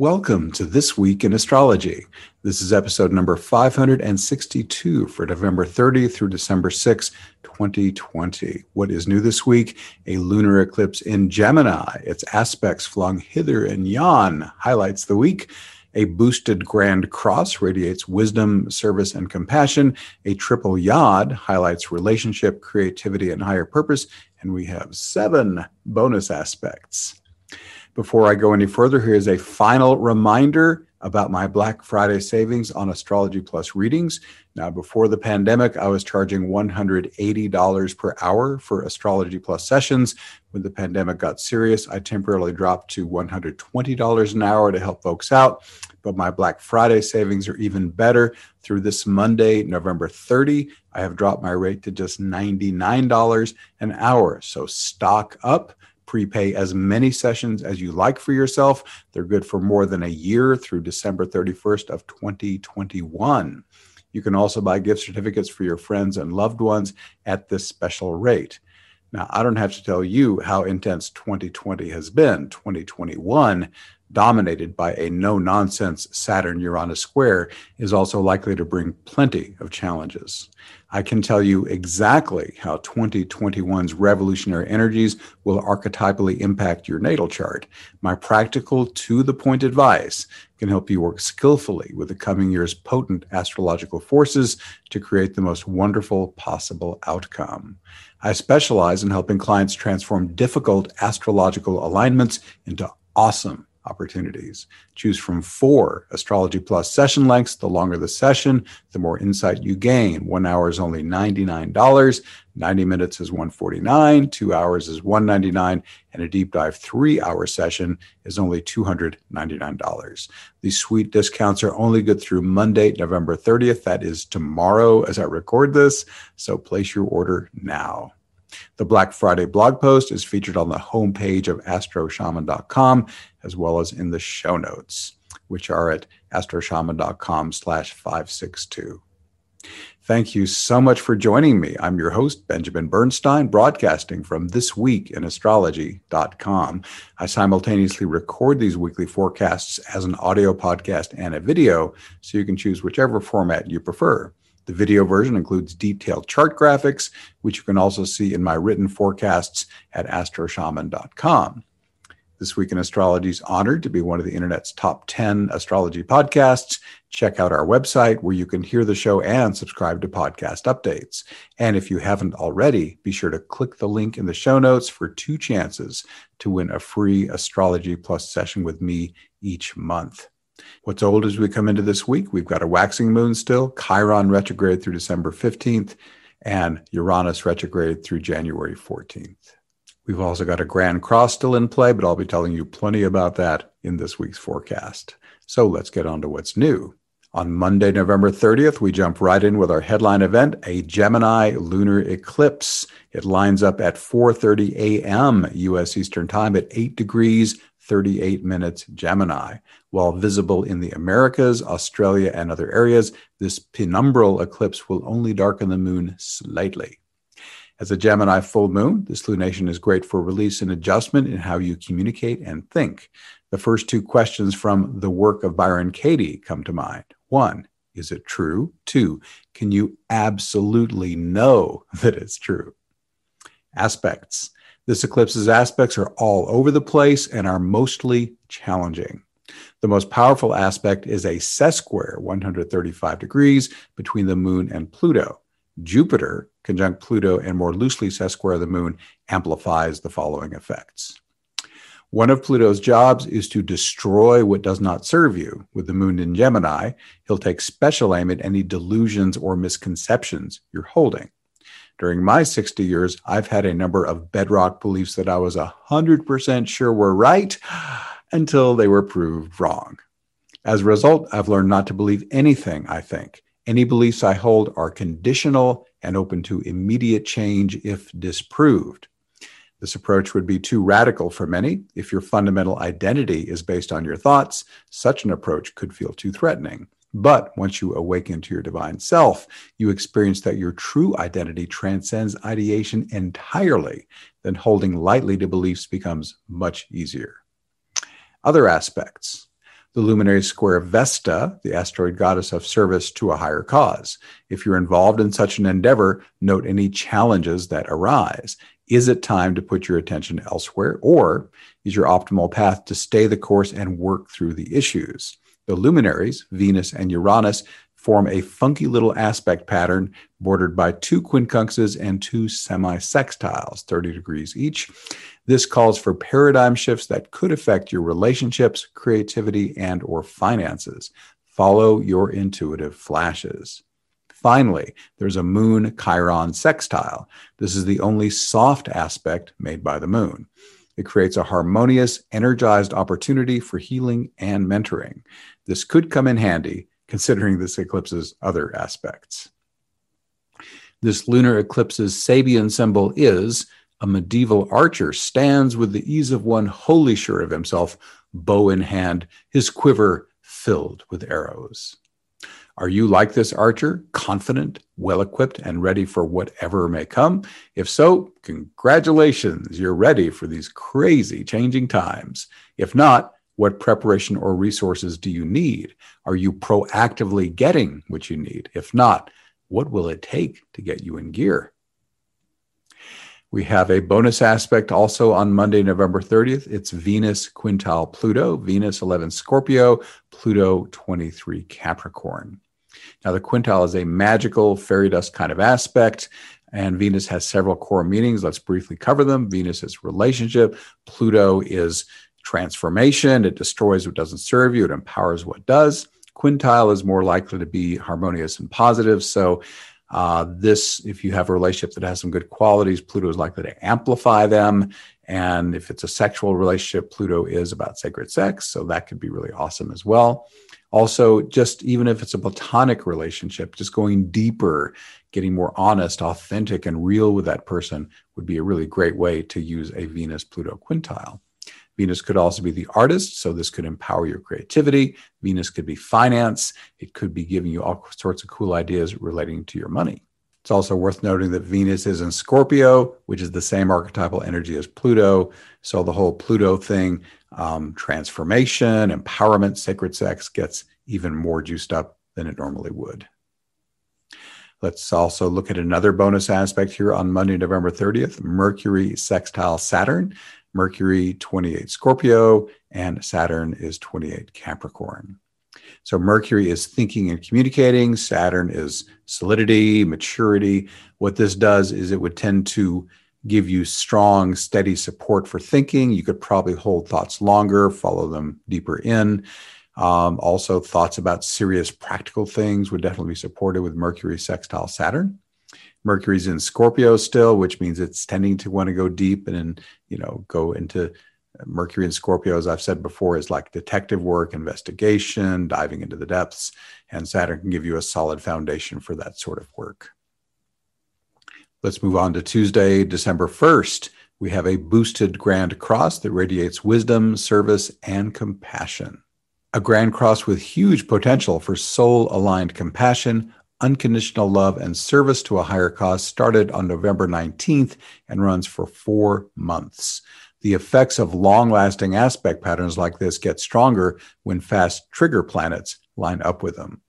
Welcome to This Week in Astrology. This is episode number 562 for November 30 through December 6, 2020. What is new this week? A lunar eclipse in Gemini. Its aspects flung hither and yon highlights the week. A boosted Grand Cross radiates wisdom, service, and compassion. A triple Yod highlights relationship, creativity, and higher purpose. And we have seven bonus aspects. Before I go any further, here's a final reminder about my Black Friday savings on Astrology Plus readings. Now, before the pandemic, I was charging $180 per hour for Astrology Plus sessions. When the pandemic got serious, I temporarily dropped to $120 an hour to help folks out. But my Black Friday savings are even better. Through this Monday, November 30, I have dropped my rate to just $99 an hour. So stock up prepay as many sessions as you like for yourself. They're good for more than a year through December 31st of 2021. You can also buy gift certificates for your friends and loved ones at this special rate. Now, I don't have to tell you how intense 2020 has been. 2021 dominated by a no nonsense Saturn Uranus square, is also likely to bring plenty of challenges. I can tell you exactly how 2021's revolutionary energies will archetypally impact your natal chart. My practical, to the point advice can help you work skillfully with the coming year's potent astrological forces to create the most wonderful possible outcome. I specialize in helping clients transform difficult astrological alignments into awesome opportunities. Choose from four Astrology Plus session lengths. The longer the session, the more insight you gain. One hour is only $99. 90 minutes is 149 two hours is 199 and a deep dive three hour session is only $299 these sweet discounts are only good through monday november 30th that is tomorrow as i record this so place your order now the Black Friday blog post is featured on the homepage of astroshaman.com as well as in the show notes, which are at astroshaman.com slash 562. Thank you so much for joining me. I'm your host, Benjamin Bernstein, broadcasting from thisweekinastrology.com. I simultaneously record these weekly forecasts as an audio podcast and a video, so you can choose whichever format you prefer. The video version includes detailed chart graphics, which you can also see in my written forecasts at astroshaman.com. This Week in Astrology is honored to be one of the internet's top 10 astrology podcasts. Check out our website where you can hear the show and subscribe to podcast updates. And if you haven't already, be sure to click the link in the show notes for two chances to win a free Astrology Plus session with me each month. What's old as we come into this week? We've got a waxing moon still, Chiron retrograde through December 15th, and Uranus retrograde through January 14th. We've also got a Grand Cross still in play, but I'll be telling you plenty about that in this week's forecast. So let's get on to what's new. On Monday, November 30th, we jump right in with our headline event, a Gemini lunar eclipse. It lines up at 4:30 a.m. US Eastern Time at 8 degrees 38 minutes Gemini. While visible in the Americas, Australia, and other areas, this penumbral eclipse will only darken the moon slightly. As a Gemini full moon, this lunation is great for release and adjustment in how you communicate and think. The first two questions from the work of Byron Katie come to mind. One, is it true? Two, can you absolutely know that it's true? Aspects. This eclipse's aspects are all over the place and are mostly challenging. The most powerful aspect is a sesquare, 135 degrees, between the moon and Pluto. Jupiter, conjunct Pluto, and more loosely sesquare the moon, amplifies the following effects. One of Pluto's jobs is to destroy what does not serve you. With the moon in Gemini, he'll take special aim at any delusions or misconceptions you're holding. During my 60 years, I've had a number of bedrock beliefs that I was 100% sure were right until they were proved wrong. As a result, I've learned not to believe anything I think. Any beliefs I hold are conditional and open to immediate change if disproved. This approach would be too radical for many. If your fundamental identity is based on your thoughts, such an approach could feel too threatening. But once you awaken to your divine self, you experience that your true identity transcends ideation entirely. Then holding lightly to beliefs becomes much easier. Other aspects. The luminary square Vesta, the asteroid goddess of service to a higher cause. If you're involved in such an endeavor, note any challenges that arise. Is it time to put your attention elsewhere, or is your optimal path to stay the course and work through the issues? The luminaries, Venus and Uranus, form a funky little aspect pattern bordered by two quincunxes and two semi-sextiles, 30 degrees each. This calls for paradigm shifts that could affect your relationships, creativity, and or finances. Follow your intuitive flashes. Finally, there's a moon Chiron sextile. This is the only soft aspect made by the moon. It creates a harmonious, energized opportunity for healing and mentoring. This could come in handy considering this eclipse's other aspects. This lunar eclipse's Sabian symbol is a medieval archer stands with the ease of one wholly sure of himself, bow in hand, his quiver filled with arrows. Are you like this archer, confident, well equipped, and ready for whatever may come? If so, congratulations, you're ready for these crazy changing times. If not, what preparation or resources do you need? Are you proactively getting what you need? If not, what will it take to get you in gear? We have a bonus aspect also on Monday, November 30th. It's Venus quintile Pluto, Venus 11 Scorpio, Pluto 23 Capricorn. Now, the quintile is a magical fairy dust kind of aspect, and Venus has several core meanings. Let's briefly cover them. Venus is relationship, Pluto is transformation, it destroys what doesn't serve you, it empowers what does. Quintile is more likely to be harmonious and positive. So, uh, this, if you have a relationship that has some good qualities, Pluto is likely to amplify them. And if it's a sexual relationship, Pluto is about sacred sex. So that could be really awesome as well. Also, just even if it's a platonic relationship, just going deeper, getting more honest, authentic, and real with that person would be a really great way to use a Venus Pluto quintile. Venus could also be the artist, so this could empower your creativity. Venus could be finance. It could be giving you all sorts of cool ideas relating to your money. It's also worth noting that Venus is in Scorpio, which is the same archetypal energy as Pluto. So the whole Pluto thing, um, transformation, empowerment, sacred sex gets even more juiced up than it normally would. Let's also look at another bonus aspect here on Monday, November 30th Mercury sextile Saturn. Mercury 28 Scorpio, and Saturn is 28 Capricorn. So Mercury is thinking and communicating, Saturn is solidity, maturity. What this does is it would tend to give you strong, steady support for thinking. You could probably hold thoughts longer, follow them deeper in. Um, also, thoughts about serious practical things would definitely be supported with Mercury sextile Saturn. Mercury's in Scorpio still, which means it's tending to want to go deep and, you know, go into Mercury and Scorpio, as I've said before, is like detective work, investigation, diving into the depths. And Saturn can give you a solid foundation for that sort of work. Let's move on to Tuesday, December 1st. We have a boosted Grand Cross that radiates wisdom, service, and compassion. A Grand Cross with huge potential for soul aligned compassion, Unconditional Love and Service to a Higher Cause started on November 19th and runs for four months. The effects of long lasting aspect patterns like this get stronger when fast trigger planets line up with them.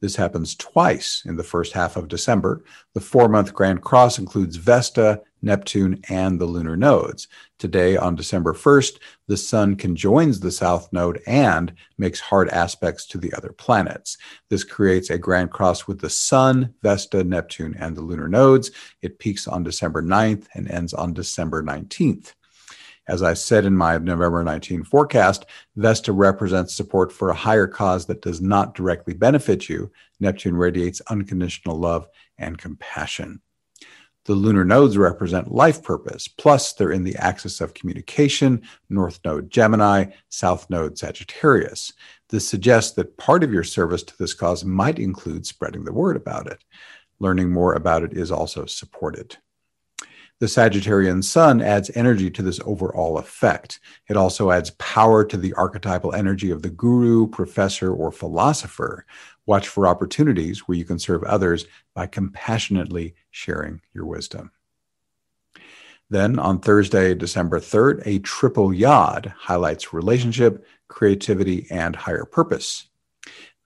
This happens twice in the first half of December. The four month Grand Cross includes Vesta, Neptune, and the lunar nodes. Today, on December 1st, the Sun conjoins the South Node and makes hard aspects to the other planets. This creates a Grand Cross with the Sun, Vesta, Neptune, and the lunar nodes. It peaks on December 9th and ends on December 19th. As I said in my November 19 forecast, Vesta represents support for a higher cause that does not directly benefit you. Neptune radiates unconditional love and compassion. The lunar nodes represent life purpose, plus they're in the axis of communication, North Node Gemini, South Node Sagittarius. This suggests that part of your service to this cause might include spreading the word about it. Learning more about it is also supported. The Sagittarian sun adds energy to this overall effect. It also adds power to the archetypal energy of the guru, professor, or philosopher. Watch for opportunities where you can serve others by compassionately sharing your wisdom. Then on Thursday, December 3rd, a triple yod highlights relationship, creativity, and higher purpose.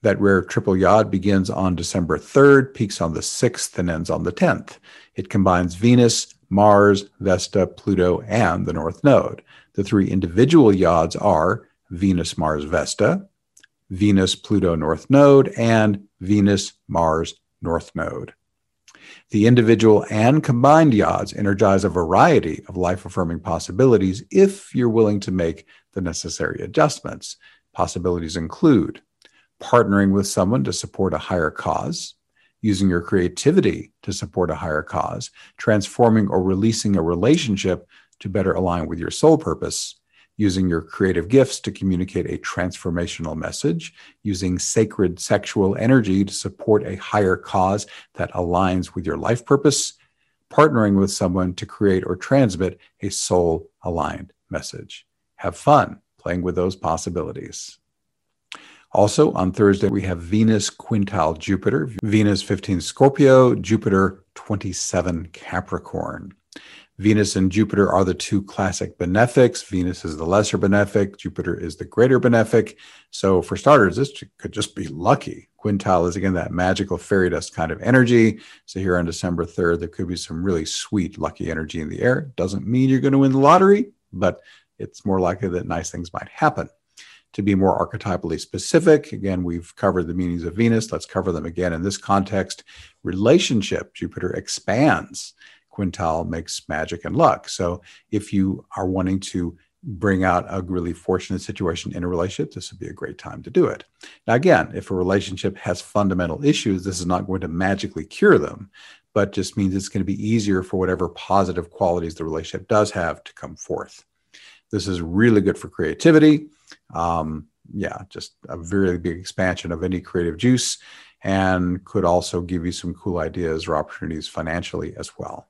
That rare triple yod begins on December 3rd, peaks on the 6th, and ends on the 10th. It combines Venus, Mars, Vesta, Pluto, and the North Node. The three individual yods are Venus, Mars, Vesta, Venus, Pluto, North Node, and Venus, Mars, North Node. The individual and combined yods energize a variety of life affirming possibilities if you're willing to make the necessary adjustments. Possibilities include partnering with someone to support a higher cause, using your creativity to support a higher cause, transforming or releasing a relationship to better align with your soul purpose, using your creative gifts to communicate a transformational message, using sacred sexual energy to support a higher cause that aligns with your life purpose, partnering with someone to create or transmit a soul aligned message. Have fun playing with those possibilities. Also, on Thursday, we have Venus quintile Jupiter, Venus 15 Scorpio, Jupiter 27 Capricorn. Venus and Jupiter are the two classic benefics. Venus is the lesser benefic, Jupiter is the greater benefic. So, for starters, this could just be lucky. Quintile is again that magical fairy dust kind of energy. So, here on December 3rd, there could be some really sweet, lucky energy in the air. Doesn't mean you're going to win the lottery, but it's more likely that nice things might happen to be more archetypally specific. Again, we've covered the meanings of Venus. Let's cover them again in this context. Relationship, Jupiter expands. Quintile makes magic and luck. So if you are wanting to bring out a really fortunate situation in a relationship, this would be a great time to do it. Now, again, if a relationship has fundamental issues, this is not going to magically cure them, but just means it's going to be easier for whatever positive qualities the relationship does have to come forth. This is really good for creativity um, yeah, just a very big expansion of any creative juice and could also give you some cool ideas or opportunities financially as well.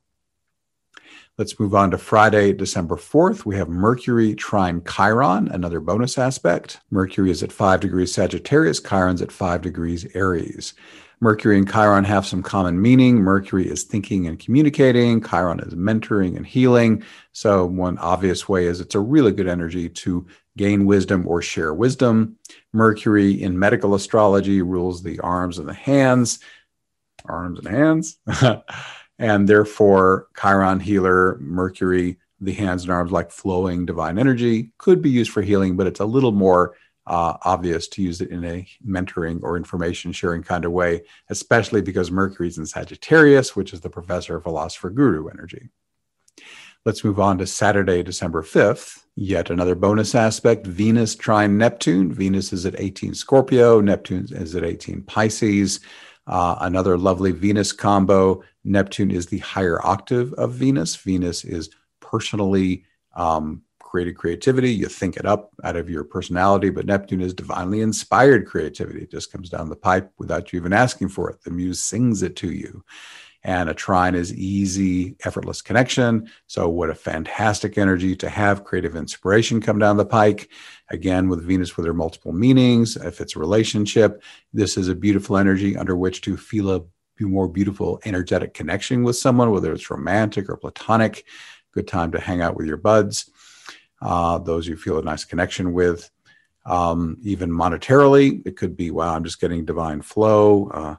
Let's move on to Friday, December 4th. We have Mercury trine Chiron, another bonus aspect. Mercury is at 5 degrees Sagittarius, Chiron's at 5 degrees Aries. Mercury and Chiron have some common meaning. Mercury is thinking and communicating, Chiron is mentoring and healing. So, one obvious way is it's a really good energy to gain wisdom or share wisdom. Mercury in medical astrology rules the arms and the hands, arms and hands. and therefore, Chiron healer, Mercury, the hands and arms like flowing divine energy, could be used for healing, but it's a little more uh, obvious to use it in a mentoring or information sharing kind of way, especially because Mercury's in Sagittarius, which is the professor, philosopher, guru energy. Let's move on to Saturday, December 5th. Yet another bonus aspect Venus trine Neptune. Venus is at 18 Scorpio, Neptune is at 18 Pisces. Uh, another lovely Venus combo. Neptune is the higher octave of Venus. Venus is personally um, created creativity. You think it up out of your personality, but Neptune is divinely inspired creativity. It just comes down the pipe without you even asking for it. The muse sings it to you. And a trine is easy, effortless connection. So, what a fantastic energy to have creative inspiration come down the pike. Again, with Venus with her multiple meanings, if it's a relationship, this is a beautiful energy under which to feel a more beautiful, energetic connection with someone, whether it's romantic or platonic. Good time to hang out with your buds, uh, those you feel a nice connection with. Um, even monetarily, it could be, wow, I'm just getting divine flow, uh,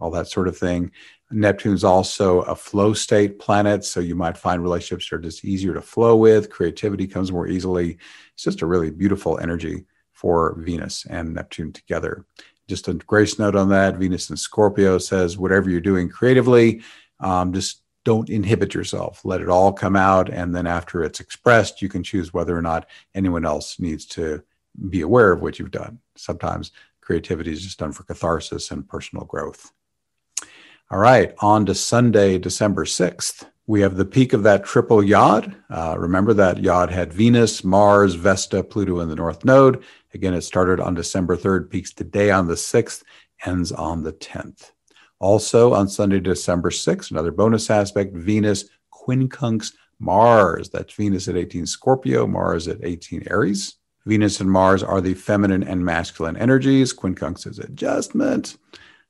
all that sort of thing. Neptune's also a flow state planet, so you might find relationships are just easier to flow with. Creativity comes more easily. It's just a really beautiful energy for Venus and Neptune together. Just a grace note on that Venus and Scorpio says, whatever you're doing creatively, um, just don't inhibit yourself. Let it all come out. And then after it's expressed, you can choose whether or not anyone else needs to be aware of what you've done. Sometimes creativity is just done for catharsis and personal growth. All right, on to Sunday, December 6th. We have the peak of that triple yod. Uh, remember that yod had Venus, Mars, Vesta, Pluto in the North Node. Again, it started on December 3rd, peaks today on the 6th, ends on the 10th. Also on Sunday, December 6th, another bonus aspect Venus quincunx Mars. That's Venus at 18 Scorpio, Mars at 18 Aries. Venus and Mars are the feminine and masculine energies. Quincunx is adjustment.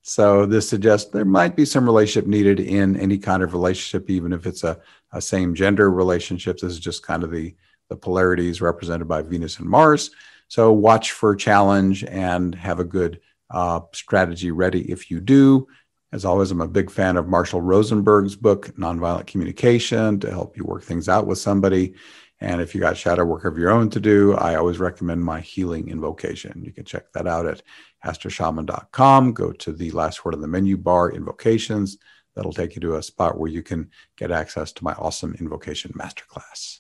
So this suggests there might be some relationship needed in any kind of relationship, even if it's a, a same gender relationship. This is just kind of the, the polarities represented by Venus and Mars. So watch for challenge and have a good uh, strategy ready if you do. As always, I'm a big fan of Marshall Rosenberg's book, Nonviolent Communication, to help you work things out with somebody. And if you got shadow work of your own to do, I always recommend my healing invocation. You can check that out at astroshaman.com. Go to the last word on the menu bar, invocations. That'll take you to a spot where you can get access to my awesome invocation masterclass.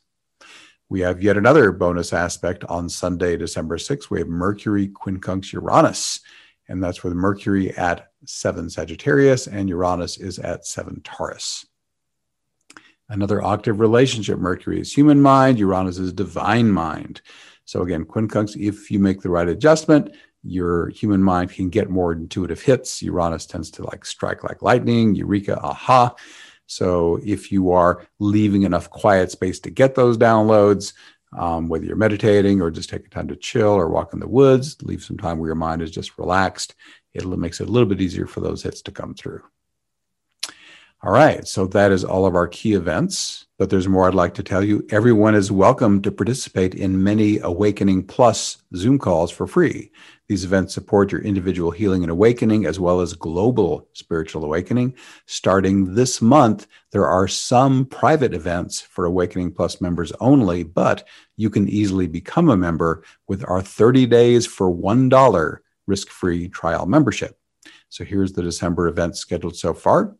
We have yet another bonus aspect on Sunday, December 6th. We have Mercury quincunx Uranus, and that's with Mercury at 7 Sagittarius and Uranus is at 7 Taurus. Another octave relationship Mercury is human mind, Uranus is divine mind. So, again, quincunx, if you make the right adjustment, your human mind can get more intuitive hits. Uranus tends to like strike like lightning, eureka, aha. So, if you are leaving enough quiet space to get those downloads, um, whether you're meditating or just taking time to chill or walk in the woods, leave some time where your mind is just relaxed. It makes it a little bit easier for those hits to come through. All right, so that is all of our key events, but there's more I'd like to tell you. Everyone is welcome to participate in many Awakening Plus Zoom calls for free. These events support your individual healing and awakening as well as global spiritual awakening. Starting this month, there are some private events for Awakening Plus members only, but you can easily become a member with our 30 days for $1 risk free trial membership. So here's the December events scheduled so far.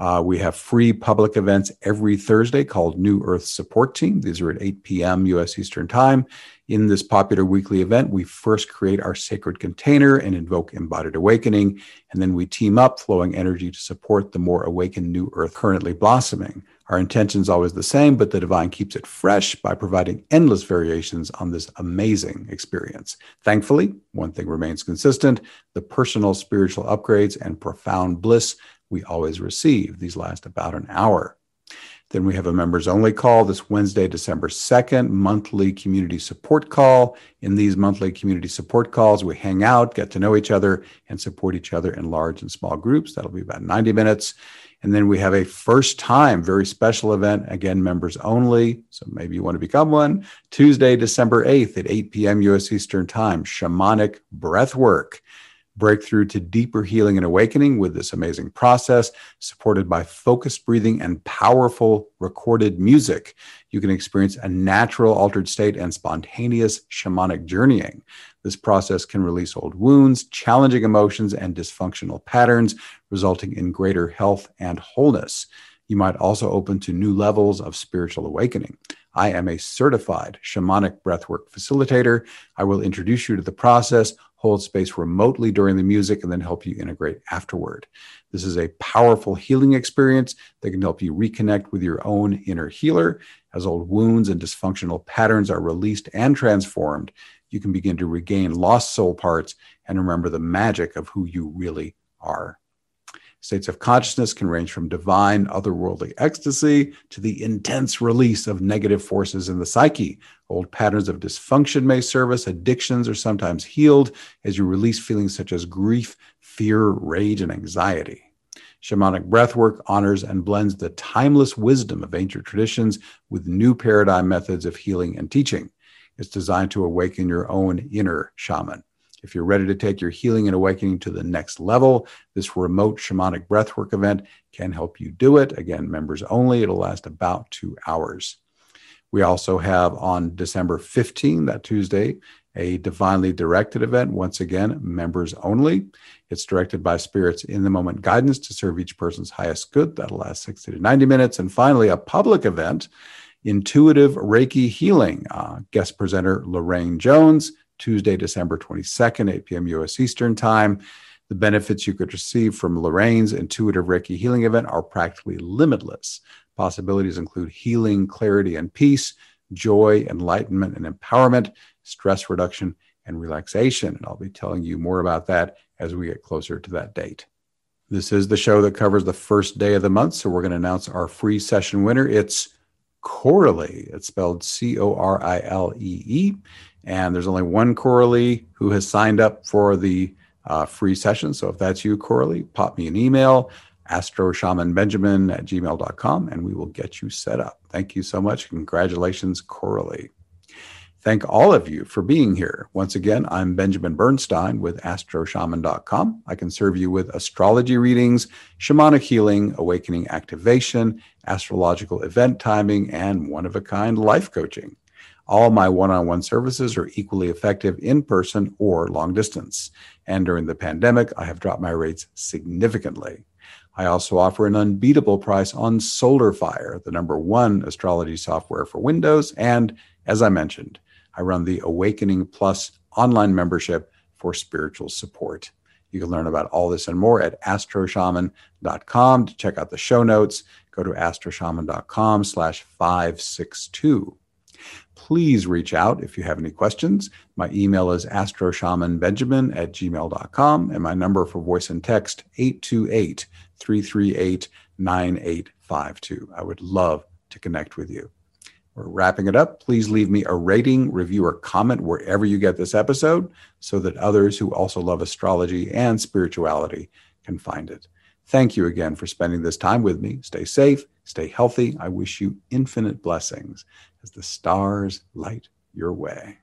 Uh, we have free public events every Thursday called New Earth Support Team. These are at 8 p.m. U.S. Eastern Time. In this popular weekly event, we first create our sacred container and invoke embodied awakening, and then we team up, flowing energy to support the more awakened New Earth currently blossoming. Our intention is always the same, but the divine keeps it fresh by providing endless variations on this amazing experience. Thankfully, one thing remains consistent the personal spiritual upgrades and profound bliss we always receive. These last about an hour. Then we have a members only call this Wednesday, December 2nd, monthly community support call. In these monthly community support calls, we hang out, get to know each other, and support each other in large and small groups. That'll be about 90 minutes. And then we have a first time, very special event, again, members only. So maybe you want to become one. Tuesday, December 8th at 8 p.m. U.S. Eastern Time, shamanic breath work breakthrough to deeper healing and awakening with this amazing process, supported by focused breathing and powerful recorded music. You can experience a natural altered state and spontaneous shamanic journeying. This process can release old wounds, challenging emotions, and dysfunctional patterns, resulting in greater health and wholeness. You might also open to new levels of spiritual awakening. I am a certified shamanic breathwork facilitator. I will introduce you to the process, hold space remotely during the music, and then help you integrate afterward. This is a powerful healing experience that can help you reconnect with your own inner healer. As old wounds and dysfunctional patterns are released and transformed, you can begin to regain lost soul parts and remember the magic of who you really are. States of consciousness can range from divine, otherworldly ecstasy to the intense release of negative forces in the psyche. Old patterns of dysfunction may service, addictions are sometimes healed as you release feelings such as grief, fear, rage, and anxiety. Shamanic breathwork honors and blends the timeless wisdom of ancient traditions with new paradigm methods of healing and teaching. It's designed to awaken your own inner shaman. If you're ready to take your healing and awakening to the next level, this remote shamanic breathwork event can help you do it. Again, members only. It'll last about two hours. We also have on December 15, that Tuesday, a divinely directed event. Once again, members only. It's directed by spirits in the moment guidance to serve each person's highest good. That'll last 60 to 90 minutes. And finally, a public event, Intuitive Reiki Healing. Uh, guest presenter Lorraine Jones Tuesday, December 22nd, 8 p.m. U.S. Eastern Time. The benefits you could receive from Lorraine's intuitive Reiki healing event are practically limitless. Possibilities include healing, clarity, and peace, joy, enlightenment, and empowerment, stress reduction, and relaxation. And I'll be telling you more about that as we get closer to that date. This is the show that covers the first day of the month. So we're going to announce our free session winner. It's Corilee. It's spelled C O R I L E E. And there's only one Corilee who has signed up for the uh, free session. So if that's you, Corilee, pop me an email, astroshamanbenjamin at gmail.com, and we will get you set up. Thank you so much. Congratulations, Corilee. Thank all of you for being here. Once again, I'm Benjamin Bernstein with astroshaman.com. I can serve you with astrology readings, shamanic healing, awakening activation, astrological event timing, and one of a kind life coaching. All my one on one services are equally effective in person or long distance. And during the pandemic, I have dropped my rates significantly. I also offer an unbeatable price on SolarFire, the number one astrology software for Windows. And as I mentioned, I run the Awakening Plus online membership for spiritual support. You can learn about all this and more at astroshaman.com. To check out the show notes, go to astroshaman.com slash 562. Please reach out if you have any questions. My email is astroshamanbenjamin at gmail.com and my number for voice and text 828 338 9852. I would love to connect with you. We're wrapping it up. Please leave me a rating, review, or comment wherever you get this episode so that others who also love astrology and spirituality can find it. Thank you again for spending this time with me. Stay safe, stay healthy. I wish you infinite blessings as the stars light your way.